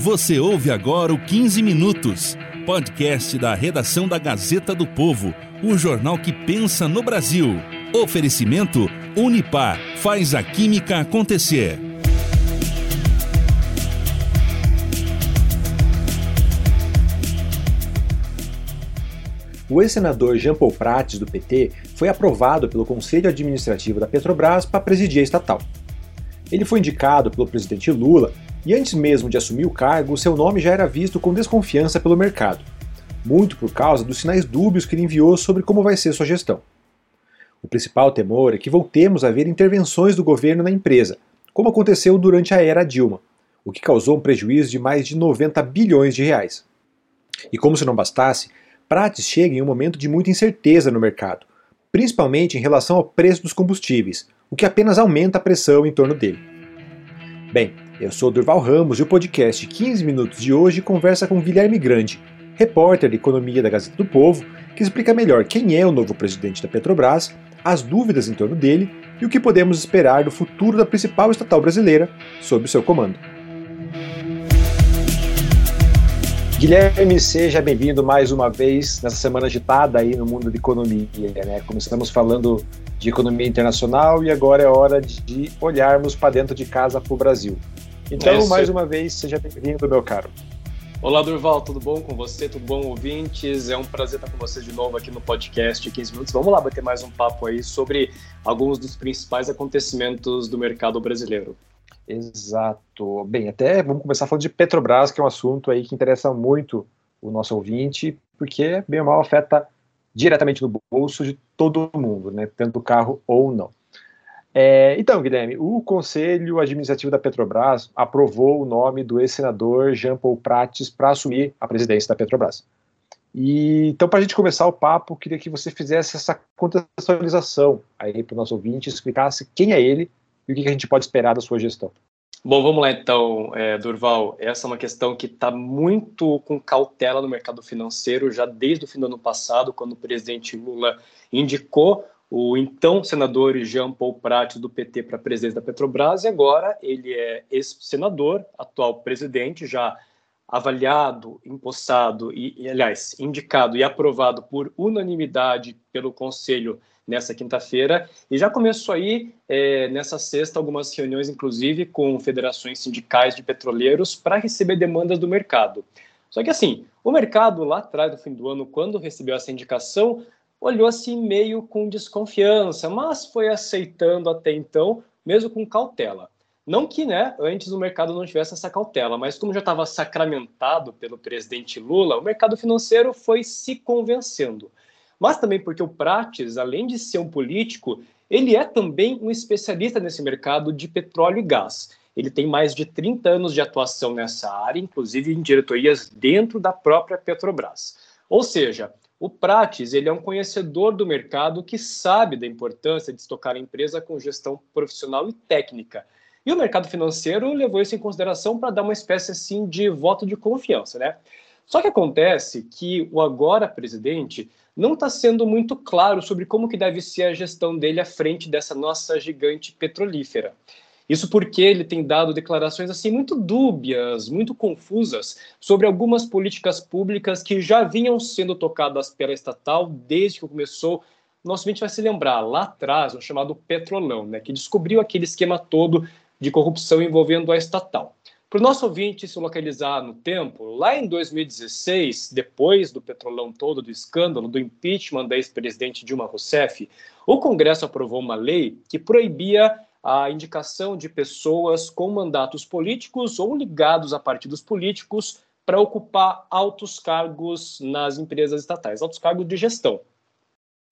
Você ouve agora o 15 Minutos, podcast da redação da Gazeta do Povo, o jornal que pensa no Brasil. Oferecimento Unipar faz a química acontecer. O ex-senador Jean Paul Prates, do PT, foi aprovado pelo Conselho Administrativo da Petrobras para presidir a estatal. Ele foi indicado pelo presidente Lula e antes mesmo de assumir o cargo, seu nome já era visto com desconfiança pelo mercado, muito por causa dos sinais dúbios que ele enviou sobre como vai ser sua gestão. O principal temor é que voltemos a ver intervenções do governo na empresa, como aconteceu durante a era Dilma, o que causou um prejuízo de mais de 90 bilhões de reais. E como se não bastasse, Prates chega em um momento de muita incerteza no mercado, principalmente em relação ao preço dos combustíveis, o que apenas aumenta a pressão em torno dele. Bem, eu sou Durval Ramos e o podcast 15 Minutos de hoje conversa com Guilherme Grande, repórter de economia da Gazeta do Povo, que explica melhor quem é o novo presidente da Petrobras, as dúvidas em torno dele e o que podemos esperar do futuro da principal estatal brasileira sob o seu comando. Guilherme, seja bem-vindo mais uma vez nessa semana agitada aí no mundo de economia. Né? Começamos falando de economia internacional e agora é hora de olharmos para dentro de casa para o Brasil. Então, é, mais uma vez, seja bem-vindo, meu caro. Olá, Durval, tudo bom com você? Tudo bom, ouvintes? É um prazer estar com você de novo aqui no podcast 15 Minutos. Vamos lá bater mais um papo aí sobre alguns dos principais acontecimentos do mercado brasileiro. Exato. Bem, até vamos começar falando de Petrobras, que é um assunto aí que interessa muito o nosso ouvinte, porque, bem ou mal, afeta diretamente no bolso de todo mundo, né? Tanto carro ou não. É, então, Guilherme, o Conselho Administrativo da Petrobras aprovou o nome do ex-senador Jean Paul Prates para assumir a presidência da Petrobras. E, então, para a gente começar o papo, queria que você fizesse essa contextualização aí para o nosso ouvinte, explicasse quem é ele e o que a gente pode esperar da sua gestão. Bom, vamos lá então, é, Durval. Essa é uma questão que está muito com cautela no mercado financeiro, já desde o fim do ano passado, quando o presidente Lula indicou o então senador Jean Paul Prates do PT para a presidência da Petrobras, e agora ele é ex-senador, atual presidente, já avaliado, empossado e, e, aliás, indicado e aprovado por unanimidade pelo Conselho nessa quinta-feira. E já começou aí, é, nessa sexta, algumas reuniões, inclusive, com federações sindicais de petroleiros para receber demandas do mercado. Só que, assim, o mercado, lá atrás, no fim do ano, quando recebeu essa indicação, olhou assim meio com desconfiança, mas foi aceitando até então, mesmo com cautela. Não que né, antes o mercado não tivesse essa cautela, mas como já estava sacramentado pelo presidente Lula, o mercado financeiro foi se convencendo mas também porque o Prates, além de ser um político, ele é também um especialista nesse mercado de petróleo e gás. Ele tem mais de 30 anos de atuação nessa área, inclusive em diretorias dentro da própria Petrobras. Ou seja, o Prates ele é um conhecedor do mercado que sabe da importância de estocar a empresa com gestão profissional e técnica. E o mercado financeiro levou isso em consideração para dar uma espécie assim de voto de confiança, né? Só que acontece que o agora presidente não está sendo muito claro sobre como que deve ser a gestão dele à frente dessa nossa gigante petrolífera. Isso porque ele tem dado declarações assim muito dúbias, muito confusas sobre algumas políticas públicas que já vinham sendo tocadas pela estatal desde que começou. Nosso ouvinte vai se lembrar lá atrás, o chamado Petrolão, né, que descobriu aquele esquema todo de corrupção envolvendo a estatal. Para o nosso ouvinte se localizar no tempo, lá em 2016, depois do petrolão todo, do escândalo, do impeachment da ex-presidente Dilma Rousseff, o Congresso aprovou uma lei que proibia a indicação de pessoas com mandatos políticos ou ligados a partidos políticos para ocupar altos cargos nas empresas estatais, altos cargos de gestão.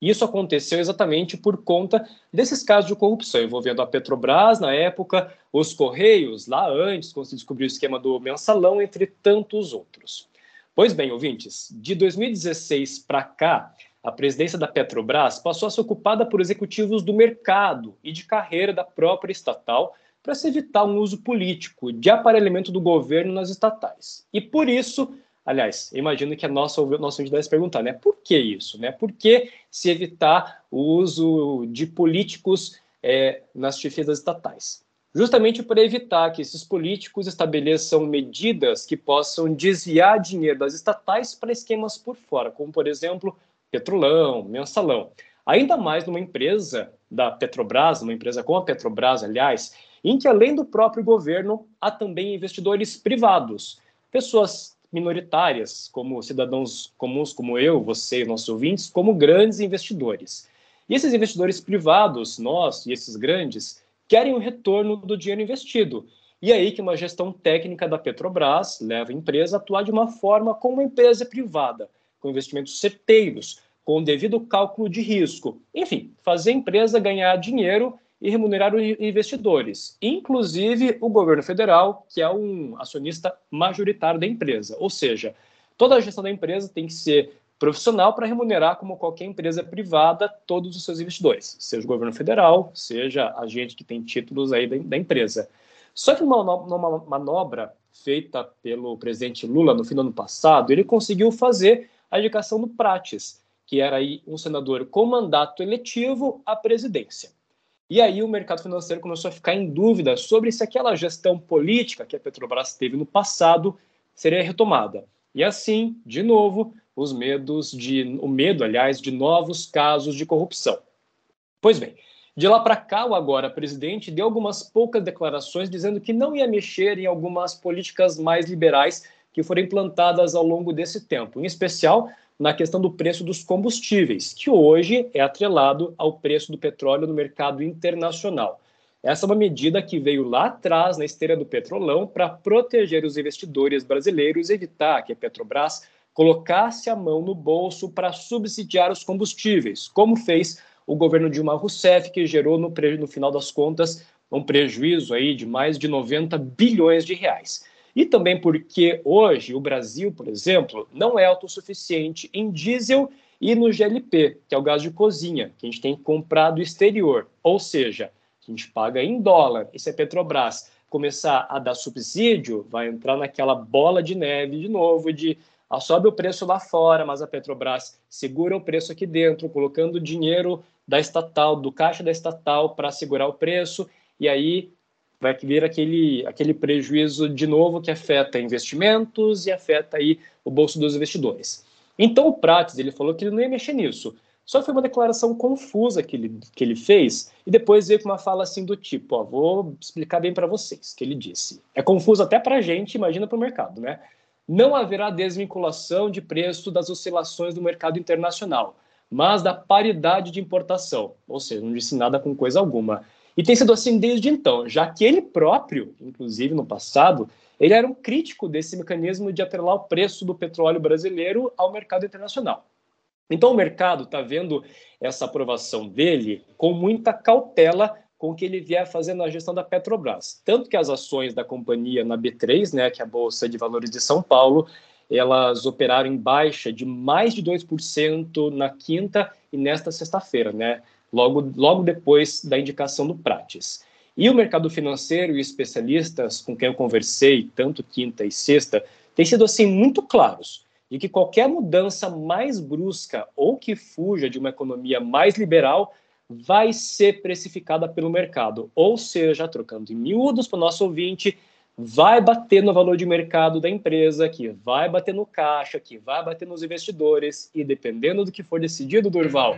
Isso aconteceu exatamente por conta desses casos de corrupção envolvendo a Petrobras na época, os Correios lá antes, quando se descobriu o esquema do mensalão, entre tantos outros. Pois bem, ouvintes, de 2016 para cá, a presidência da Petrobras passou a ser ocupada por executivos do mercado e de carreira da própria estatal para se evitar um uso político de aparelhamento do governo nas estatais. E por isso, aliás, imagino que a nossa nossa gente deve se perguntar, né? Por que isso, né? Por que se evitar o uso de políticos é, nas chefias das estatais? justamente para evitar que esses políticos estabeleçam medidas que possam desviar dinheiro das estatais para esquemas por fora, como, por exemplo, petrolão, mensalão. Ainda mais numa empresa da Petrobras, uma empresa como a Petrobras, aliás, em que além do próprio governo, há também investidores privados, pessoas minoritárias, como cidadãos comuns como eu, você e nossos ouvintes, como grandes investidores. E esses investidores privados, nós e esses grandes, querem o retorno do dinheiro investido. E aí que uma gestão técnica da Petrobras leva a empresa a atuar de uma forma como uma empresa privada, com investimentos certeiros, com o devido cálculo de risco. Enfim, fazer a empresa ganhar dinheiro e remunerar os investidores, inclusive o governo federal, que é um acionista majoritário da empresa. Ou seja, toda a gestão da empresa tem que ser profissional para remunerar, como qualquer empresa privada, todos os seus investidores, seja o governo federal, seja a gente que tem títulos aí da, da empresa. Só que numa, numa manobra feita pelo presidente Lula no fim do ano passado, ele conseguiu fazer a indicação do Prates, que era aí um senador com mandato eletivo à presidência. E aí o mercado financeiro começou a ficar em dúvida sobre se aquela gestão política que a Petrobras teve no passado seria retomada. E assim, de novo, os medos de o medo, aliás, de novos casos de corrupção. Pois bem, de lá para cá, o agora presidente deu algumas poucas declarações dizendo que não ia mexer em algumas políticas mais liberais que foram implantadas ao longo desse tempo, em especial na questão do preço dos combustíveis, que hoje é atrelado ao preço do petróleo no mercado internacional. Essa é uma medida que veio lá atrás na esteira do petrolão para proteger os investidores brasileiros e evitar que a Petrobras colocasse a mão no bolso para subsidiar os combustíveis, como fez o governo Dilma Rousseff, que gerou no, no final das contas um prejuízo aí de mais de 90 bilhões de reais. E também porque hoje o Brasil, por exemplo, não é autossuficiente em diesel e no GLP, que é o gás de cozinha, que a gente tem comprado do exterior. Ou seja, a gente paga em dólar. E se a Petrobras começar a dar subsídio, vai entrar naquela bola de neve de novo de sobe o preço lá fora, mas a Petrobras segura o preço aqui dentro, colocando dinheiro da estatal, do caixa da estatal para segurar o preço, e aí vai vir aquele, aquele prejuízo de novo que afeta investimentos e afeta aí o bolso dos investidores. Então o Prates ele falou que ele não ia mexer nisso. Só foi uma declaração confusa que ele, que ele fez e depois veio com uma fala assim do tipo, ó, vou explicar bem para vocês, que ele disse. É confuso até para a gente, imagina para o mercado, né? não haverá desvinculação de preço das oscilações do mercado internacional, mas da paridade de importação, ou seja, não disse nada com coisa alguma. E tem sido assim desde então, já que ele próprio, inclusive no passado, ele era um crítico desse mecanismo de atrelar o preço do petróleo brasileiro ao mercado internacional. Então o mercado está vendo essa aprovação dele com muita cautela com o que ele vier fazendo na gestão da Petrobras. Tanto que as ações da companhia na B3, né, que é a Bolsa de Valores de São Paulo, elas operaram em baixa de mais de 2% na quinta e nesta sexta-feira, né, logo, logo depois da indicação do Prates. E o mercado financeiro e especialistas com quem eu conversei, tanto quinta e sexta, têm sido assim muito claros de que qualquer mudança mais brusca ou que fuja de uma economia mais liberal vai ser precificada pelo mercado. Ou seja, trocando em miúdos para o nosso ouvinte, vai bater no valor de mercado da empresa, que vai bater no caixa, que vai bater nos investidores, e dependendo do que for decidido, Durval,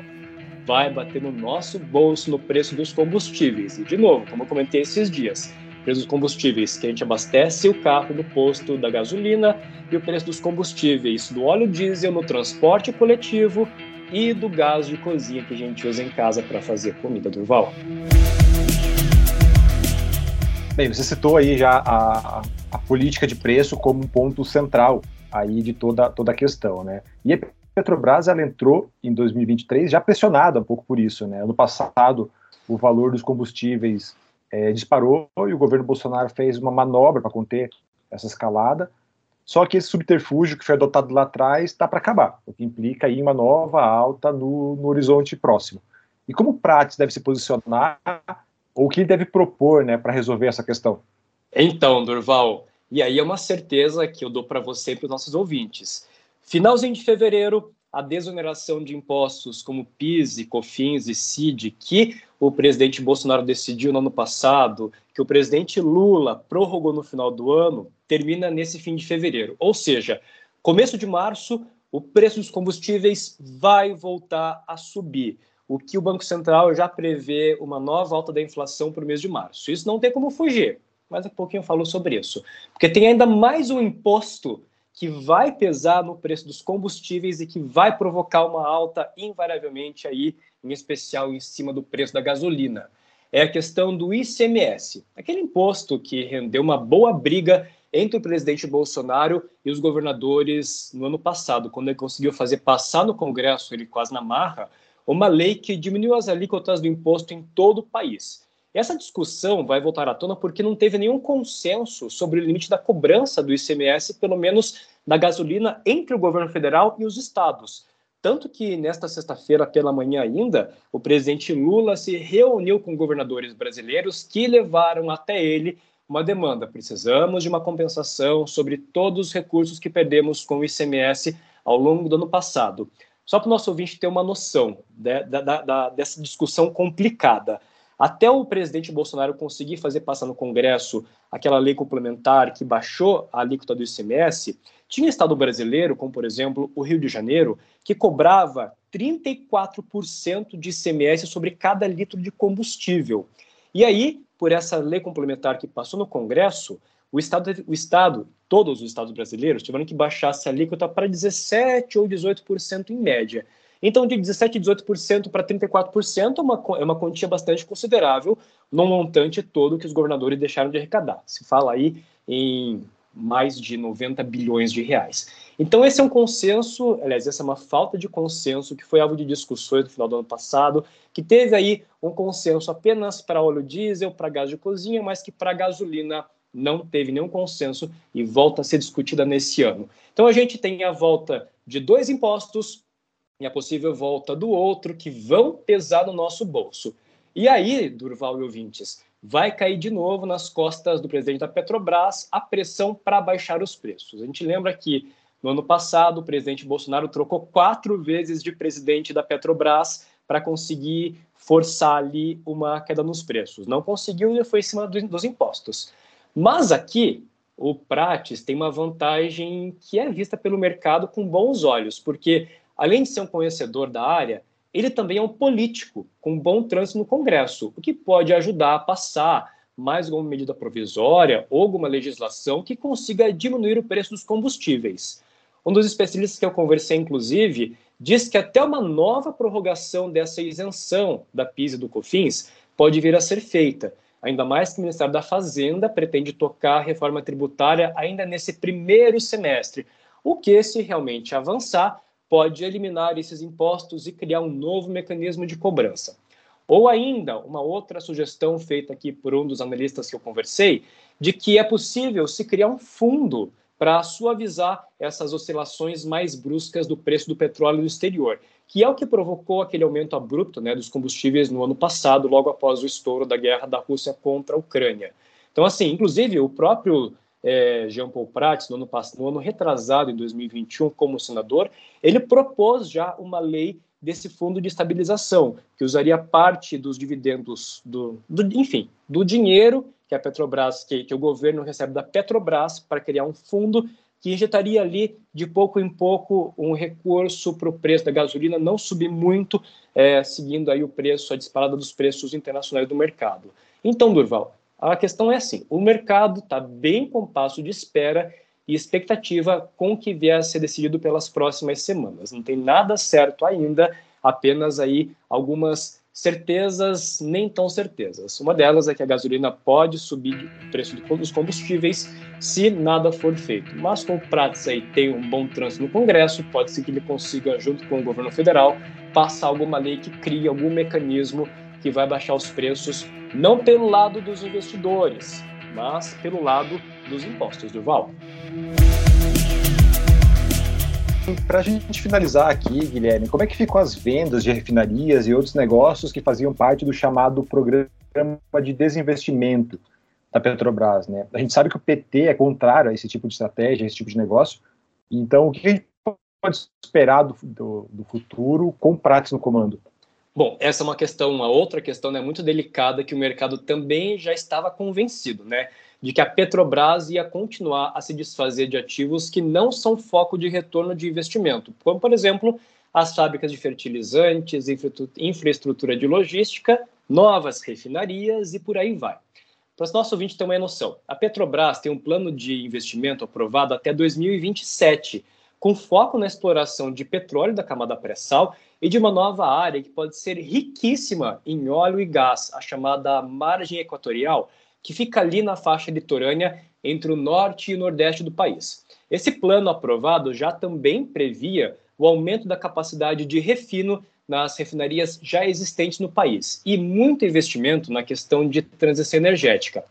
vai bater no nosso bolso no preço dos combustíveis. E, de novo, como eu comentei esses dias, preço dos combustíveis que a gente abastece o carro no posto da gasolina e o preço dos combustíveis do óleo diesel no transporte coletivo e do gás de cozinha que a gente usa em casa para fazer comida, Durval. Bem, você citou aí já a, a, política de preço como um ponto central aí de toda, toda a questão, né? E é Petrobras ela entrou em 2023 já pressionada um pouco por isso. Né? Ano passado, o valor dos combustíveis é, disparou e o governo Bolsonaro fez uma manobra para conter essa escalada. Só que esse subterfúgio que foi adotado lá atrás está para acabar, o que implica aí uma nova alta no, no horizonte próximo. E como o Prates deve se posicionar, ou o que ele deve propor né, para resolver essa questão? Então, Durval, e aí é uma certeza que eu dou para você e para os nossos ouvintes. Finalzinho de fevereiro, a desoneração de impostos como PIS, e COFINS e CID, que o presidente Bolsonaro decidiu no ano passado, que o presidente Lula prorrogou no final do ano, termina nesse fim de fevereiro. Ou seja, começo de março, o preço dos combustíveis vai voltar a subir. O que o Banco Central já prevê uma nova alta da inflação para o mês de março. Isso não tem como fugir, mas daqui a pouquinho eu falo sobre isso. Porque tem ainda mais um imposto que vai pesar no preço dos combustíveis e que vai provocar uma alta invariavelmente aí, em especial em cima do preço da gasolina. É a questão do ICMS, aquele imposto que rendeu uma boa briga entre o presidente Bolsonaro e os governadores no ano passado, quando ele conseguiu fazer passar no Congresso, ele quase na marra, uma lei que diminuiu as alíquotas do imposto em todo o país. Essa discussão vai voltar à tona porque não teve nenhum consenso sobre o limite da cobrança do ICMS, pelo menos da gasolina, entre o governo federal e os estados. Tanto que nesta sexta-feira pela manhã ainda, o presidente Lula se reuniu com governadores brasileiros que levaram até ele uma demanda. Precisamos de uma compensação sobre todos os recursos que perdemos com o ICMS ao longo do ano passado. Só para o nosso ouvinte ter uma noção de, da, da, dessa discussão complicada. Até o presidente Bolsonaro conseguir fazer passar no Congresso aquela lei complementar que baixou a alíquota do ICMS, tinha estado brasileiro, como por exemplo o Rio de Janeiro, que cobrava 34% de ICMS sobre cada litro de combustível. E aí, por essa lei complementar que passou no Congresso, o Estado, o Estado todos os estados brasileiros tiveram que baixar essa alíquota para 17% ou 18% em média. Então, de 17% 18% para 34% é uma, é uma quantia bastante considerável no montante todo que os governadores deixaram de arrecadar. Se fala aí em mais de 90 bilhões de reais. Então, esse é um consenso, aliás, essa é uma falta de consenso que foi alvo de discussões no final do ano passado, que teve aí um consenso apenas para óleo diesel, para gás de cozinha, mas que para gasolina não teve nenhum consenso e volta a ser discutida nesse ano. Então, a gente tem a volta de dois impostos, e a possível volta do outro que vão pesar no nosso bolso. E aí, Durval e ouvintes, vai cair de novo nas costas do presidente da Petrobras a pressão para baixar os preços. A gente lembra que no ano passado o presidente Bolsonaro trocou quatro vezes de presidente da Petrobras para conseguir forçar ali uma queda nos preços. Não conseguiu e foi em cima dos impostos. Mas aqui o Prates tem uma vantagem que é vista pelo mercado com bons olhos, porque além de ser um conhecedor da área, ele também é um político com bom trânsito no Congresso, o que pode ajudar a passar mais alguma medida provisória ou alguma legislação que consiga diminuir o preço dos combustíveis. Um dos especialistas que eu conversei, inclusive, diz que até uma nova prorrogação dessa isenção da PIS e do COFINS pode vir a ser feita, ainda mais que o Ministério da Fazenda pretende tocar a reforma tributária ainda nesse primeiro semestre, o que, se realmente avançar, pode eliminar esses impostos e criar um novo mecanismo de cobrança. Ou ainda, uma outra sugestão feita aqui por um dos analistas que eu conversei, de que é possível se criar um fundo para suavizar essas oscilações mais bruscas do preço do petróleo no exterior, que é o que provocou aquele aumento abrupto né, dos combustíveis no ano passado, logo após o estouro da guerra da Rússia contra a Ucrânia. Então, assim, inclusive o próprio é, Jean Paul Prats, no ano, no ano retrasado, em 2021, como senador, ele propôs já uma lei desse fundo de estabilização, que usaria parte dos dividendos, do, do enfim, do dinheiro que a Petrobras, que, que o governo recebe da Petrobras para criar um fundo que injetaria ali de pouco em pouco um recurso para o preço da gasolina não subir muito, é, seguindo aí o preço, a disparada dos preços internacionais do mercado. Então, Durval, a questão é assim: o mercado está bem com passo de espera e expectativa com o que vier a ser decidido pelas próximas semanas. Não tem nada certo ainda, apenas aí algumas certezas nem tão certezas. Uma delas é que a gasolina pode subir o preço dos combustíveis se nada for feito. Mas com o Prats aí tem um bom trânsito no Congresso, pode ser que ele consiga, junto com o governo federal, passar alguma lei que crie algum mecanismo que vai baixar os preços, não pelo lado dos investidores, mas pelo lado dos impostos, Durval. Para a gente finalizar aqui, Guilherme, como é que ficou as vendas de refinarias e outros negócios que faziam parte do chamado programa de desinvestimento da Petrobras? Né? A gente sabe que o PT é contrário a esse tipo de estratégia, a esse tipo de negócio. Então, o que a gente pode esperar do, do, do futuro com Prates no comando? Bom, essa é uma questão, uma outra questão né, muito delicada que o mercado também já estava convencido, né? de que a Petrobras ia continuar a se desfazer de ativos que não são foco de retorno de investimento, como, por exemplo, as fábricas de fertilizantes, infraestrutura de logística, novas refinarias e por aí vai. Para o nosso ouvinte ter uma noção, a Petrobras tem um plano de investimento aprovado até 2027, com foco na exploração de petróleo da camada pré-sal e de uma nova área que pode ser riquíssima em óleo e gás, a chamada margem equatorial, que fica ali na faixa litorânea entre o norte e o nordeste do país. Esse plano aprovado já também previa o aumento da capacidade de refino nas refinarias já existentes no país e muito investimento na questão de transição energética.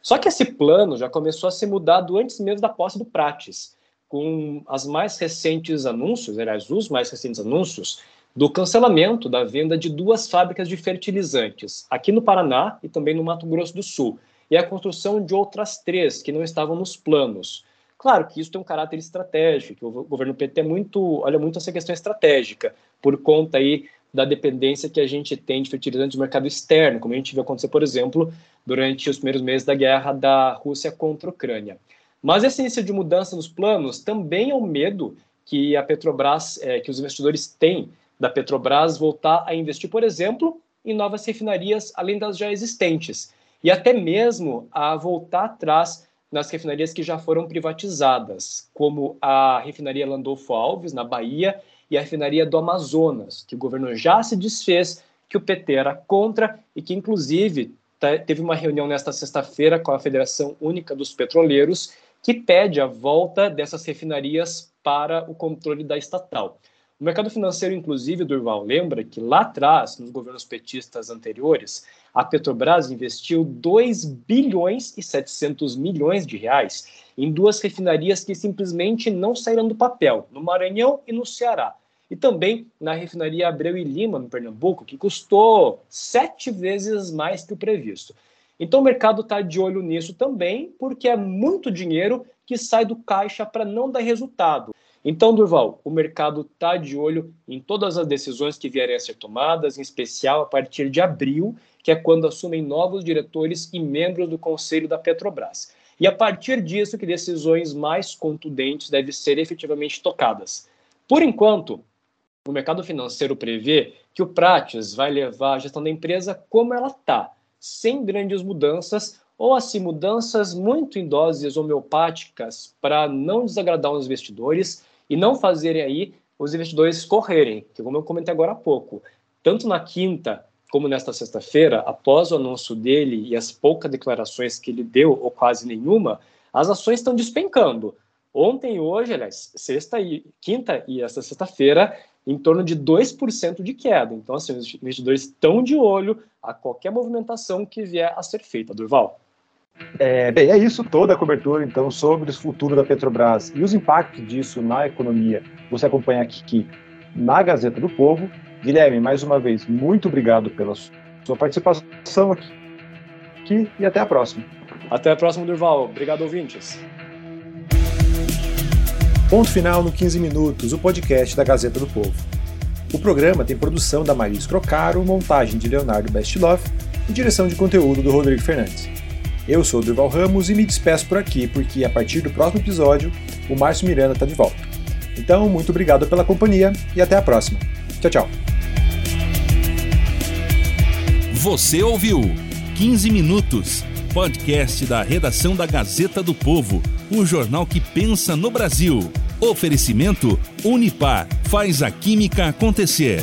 Só que esse plano já começou a ser mudado antes mesmo da posse do Prates, com as mais recentes anúncios, aliás, os mais recentes anúncios do cancelamento da venda de duas fábricas de fertilizantes, aqui no Paraná e também no Mato Grosso do Sul, e a construção de outras três que não estavam nos planos. Claro que isso tem um caráter estratégico, o governo PT é muito, olha muito essa questão estratégica, por conta aí da dependência que a gente tem de fertilizantes do mercado externo, como a gente viu acontecer, por exemplo, durante os primeiros meses da guerra da Rússia contra a Ucrânia. Mas esse início de mudança nos planos também é o medo que a Petrobras, é, que os investidores têm da Petrobras voltar a investir, por exemplo, em novas refinarias além das já existentes e até mesmo a voltar atrás nas refinarias que já foram privatizadas, como a refinaria Landolfo Alves, na Bahia, e a refinaria do Amazonas, que o governo já se desfez, que o PT era contra e que, inclusive, teve uma reunião nesta sexta-feira com a Federação Única dos Petroleiros, que pede a volta dessas refinarias para o controle da estatal. O mercado financeiro, inclusive, Durval, lembra que lá atrás, nos governos petistas anteriores, a Petrobras investiu 2 bilhões e 700 milhões de reais em duas refinarias que simplesmente não saíram do papel, no Maranhão e no Ceará. E também na refinaria Abreu e Lima, no Pernambuco, que custou sete vezes mais que o previsto. Então o mercado está de olho nisso também, porque é muito dinheiro que sai do caixa para não dar resultado. Então, Durval, o mercado está de olho em todas as decisões que vierem a ser tomadas, em especial a partir de abril, que é quando assumem novos diretores e membros do conselho da Petrobras. E a partir disso que decisões mais contundentes devem ser efetivamente tocadas. Por enquanto, o mercado financeiro prevê que o Prates vai levar a gestão da empresa como ela está, sem grandes mudanças, ou assim, mudanças muito em doses homeopáticas para não desagradar os investidores e não fazerem aí os investidores correrem, que como eu comentei agora há pouco, tanto na quinta como nesta sexta-feira, após o anúncio dele e as poucas declarações que ele deu, ou quase nenhuma, as ações estão despencando. Ontem e hoje, aliás, sexta e quinta e esta sexta-feira, em torno de 2% de queda. Então, assim, os investidores estão de olho a qualquer movimentação que vier a ser feita, Durval. É, bem, é isso toda a cobertura, então, sobre o futuro da Petrobras e os impactos disso na economia. Você acompanha aqui na Gazeta do Povo. Guilherme, mais uma vez, muito obrigado pela sua participação aqui, aqui e até a próxima. Até a próxima, Durval. Obrigado, ouvintes. Ponto final no 15 Minutos, o podcast da Gazeta do Povo. O programa tem produção da Maris Crocaro, montagem de Leonardo Bestilov e direção de conteúdo do Rodrigo Fernandes. Eu sou o Durval Ramos e me despeço por aqui, porque a partir do próximo episódio, o Márcio Miranda está de volta. Então, muito obrigado pela companhia e até a próxima. Tchau, tchau. Você ouviu 15 Minutos, podcast da redação da Gazeta do Povo, o jornal que pensa no Brasil. Oferecimento Unipar faz a química acontecer.